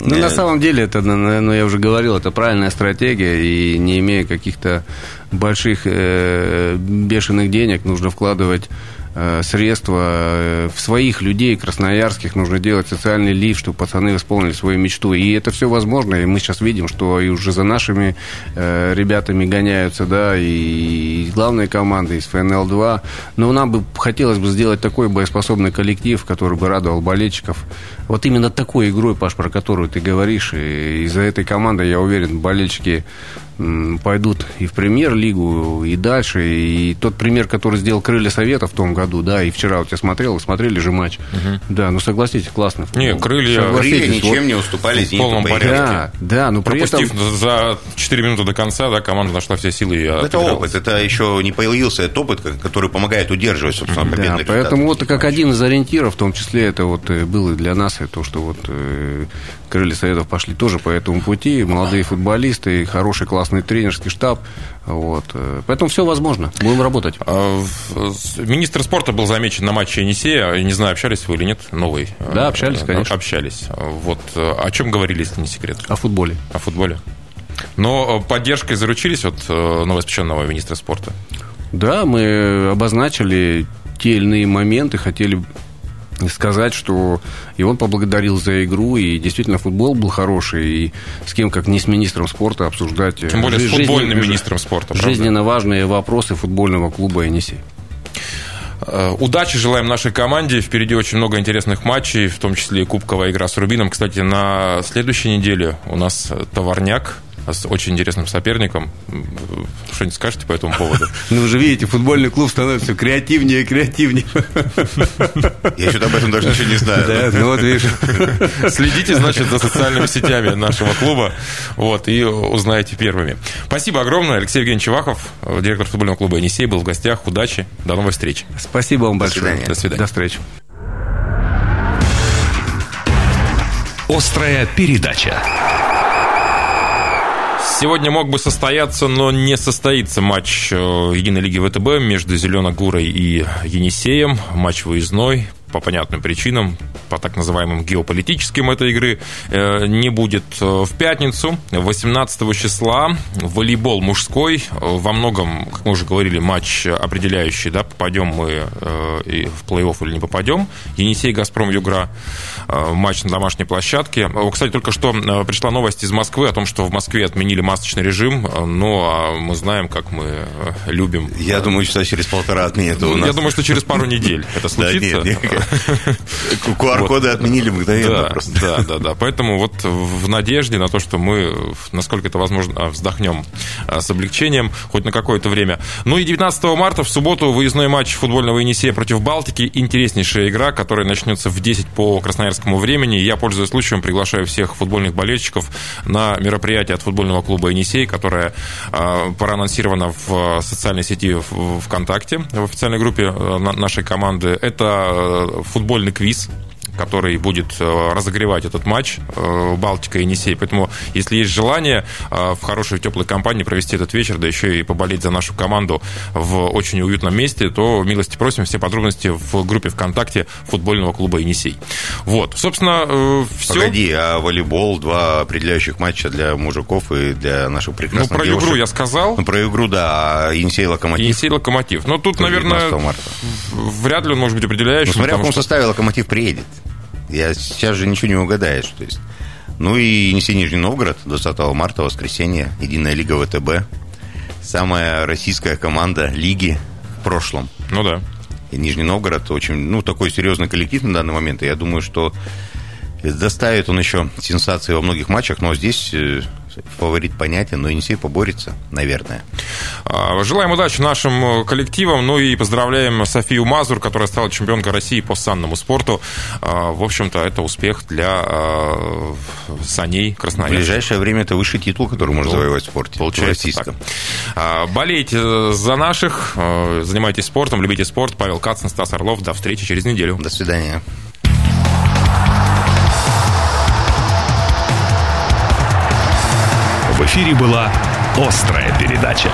Q: Ну,
B: э,
Q: на самом деле, это, ну, я уже говорил, это правильная стратегия, и не имея каких-то больших э, бешеных денег, нужно вкладывать э, средства э, в своих людей, красноярских, нужно делать социальный лифт, чтобы пацаны исполнили свою мечту. И это все возможно, и мы сейчас видим, что и уже за нашими э, ребятами гоняются, да, и из главной команды, из ФНЛ-2. Но нам бы хотелось бы сделать такой боеспособный коллектив, который бы радовал болельщиков. Вот именно такой игрой, Паш, про которую ты говоришь, и из-за этой команды, я уверен, болельщики пойдут и в премьер-лигу, и дальше. И тот пример, который сделал Крылья Совета в том году, да, и вчера вот я смотрел, смотрели же матч. Да, ну согласитесь, классно.
A: Не, Крылья-
Q: Согласитесь,
B: Крылья ничем
Q: вот-
B: не уступали
A: в полном
B: по
A: порядке.
Q: Да, да, но при этом...
A: Пропустив за 4 минуты до конца, да, команда нашла все силы и
B: Это
A: отыгралась.
B: опыт, это еще не появился этот опыт, ко- который помогает удерживать, собственно,
Q: Да,
B: победный результат.
Q: поэтому вот как один из ориентиров, в том числе это вот э, было и для нас, и то, что вот э, крылья советов пошли тоже по этому пути, молодые футболисты, хороший классный тренерский штаб, вот, э, поэтому все возможно, будем работать.
A: А, Министр спорта был замечен на матче Енисея. Не знаю, общались вы или нет, новый.
Q: Да,
A: Э,
Q: общались,
A: э,
Q: конечно.
A: Общались. Вот о чем говорили, если не секрет?
Q: О футболе.
A: О футболе. Но поддержкой заручились от новоиспеченного министра спорта.
Q: Да, мы обозначили те или иные моменты, хотели сказать, что и он поблагодарил за игру, и действительно футбол был хороший, и с кем, как не с министром спорта, обсуждать... э,
A: Тем более с
Q: жизненно-
A: футбольным министром спорта, правда?
Q: Жизненно важные вопросы футбольного клуба «Енисей».
A: Э, Удачи желаем нашей команде. Впереди очень много интересных матчей, в том числе и кубковая игра с Рубином. Кстати, на следующей неделе у нас товарняк. С очень интересным соперником. Что-нибудь скажете по этому поводу?
Q: Ну, вы же видите, футбольный клуб становится все креативнее и креативнее.
B: Я что-то об этом даже ничего не знаю.
Q: Да, ну вот видишь.
A: Следите, значит, за социальными сетями нашего клуба, вот, и узнаете первыми. Спасибо огромное. Алексей Евгеньевич Чевахов, директор футбольного клуба «Енисей», был в гостях. Удачи, до новой встречи.
Q: Спасибо вам большое.
B: свидания.
A: До свидания.
Q: До встречи.
K: Острая передача.
A: Сегодня мог бы состояться, но не состоится матч э, Единой лиги ВТБ между Зеленогорой и Енисеем. Матч выездной по понятным причинам, по так называемым геополитическим этой игры, э, не будет э, в пятницу, 18 числа. Волейбол мужской, во многом, как мы уже говорили, матч определяющий, да, попадем мы э, и в плей-офф или не попадем. Енисей, Газпром, Югра, матч на домашней площадке. Кстати, только что пришла новость из Москвы о том, что в Москве отменили масочный режим, но а мы знаем, как мы любим.
B: Я думаю, часа через полтора отменят у
A: Ну,
B: нас.
A: Я думаю, что через пару недель это случится.
B: нет. QR-коды отменили мгновенно
A: Да,
B: просто.
A: да, да, да. Поэтому вот в надежде на то, что мы, насколько это возможно, вздохнем а, с облегчением хоть на какое-то время. Ну и 19 марта в субботу выездной матч футбольного Енисея против Балтики. Интереснейшая игра, которая начнется в 10 по красноярскому времени. Я, пользуясь случаем, приглашаю всех футбольных болельщиков на мероприятие от футбольного клуба Енисей, которое а, проанонсировано в социальной сети ВКонтакте, в официальной группе а, на- нашей команды. Это э, футбольный квиз, который будет э, разогревать этот матч э, Балтика и Енисей. Поэтому, если есть желание э, в хорошей теплой компании провести этот вечер, да еще и поболеть за нашу команду в очень уютном месте, то милости просим. Все подробности в группе ВКонтакте футбольного клуба Енисей. Вот, собственно, все.
B: Погоди, а волейбол, два определяющих матча для мужиков и для наших
A: Ну,
B: прекрасных
A: про
B: девушек.
A: игру я сказал.
B: Ну, про игру, да, а Енисей Локомотив.
A: Енисей Локомотив. Но тут,
B: Тоже
A: наверное,
B: 19 марта.
A: вряд ли он может быть определяющим.
B: Ну, смотря в каком
A: что-
B: составе Локомотив приедет. Я сейчас же ничего не угадаешь. То есть. Ну и Енисей Нижний Новгород 20 марта, воскресенье, Единая Лига ВТБ. Самая российская команда лиги в прошлом.
A: Ну да.
B: И Нижний Новгород очень, ну, такой серьезный коллектив на данный момент. И я думаю, что доставит он еще сенсации во многих матчах, но здесь э, фаворит понятен, но Енисей поборется, наверное.
A: А, Желаем удачи нашим э, коллективам, ну и поздравляем Софию Мазур, которая стала чемпионкой России по санному спорту. А, В общем-то, это успех для э, саней
B: В
A: Красноярска.
B: ближайшее время это высший титул, который можно
A: Ну,
B: завоевать в спорте.
A: Получается
B: в
A: так. А, Болейте за наших, э, занимайтесь спортом, любите спорт. Павел Кацин, Стас Орлов. До встречи через неделю.
B: До свидания.
K: Эфире была «Острая передача».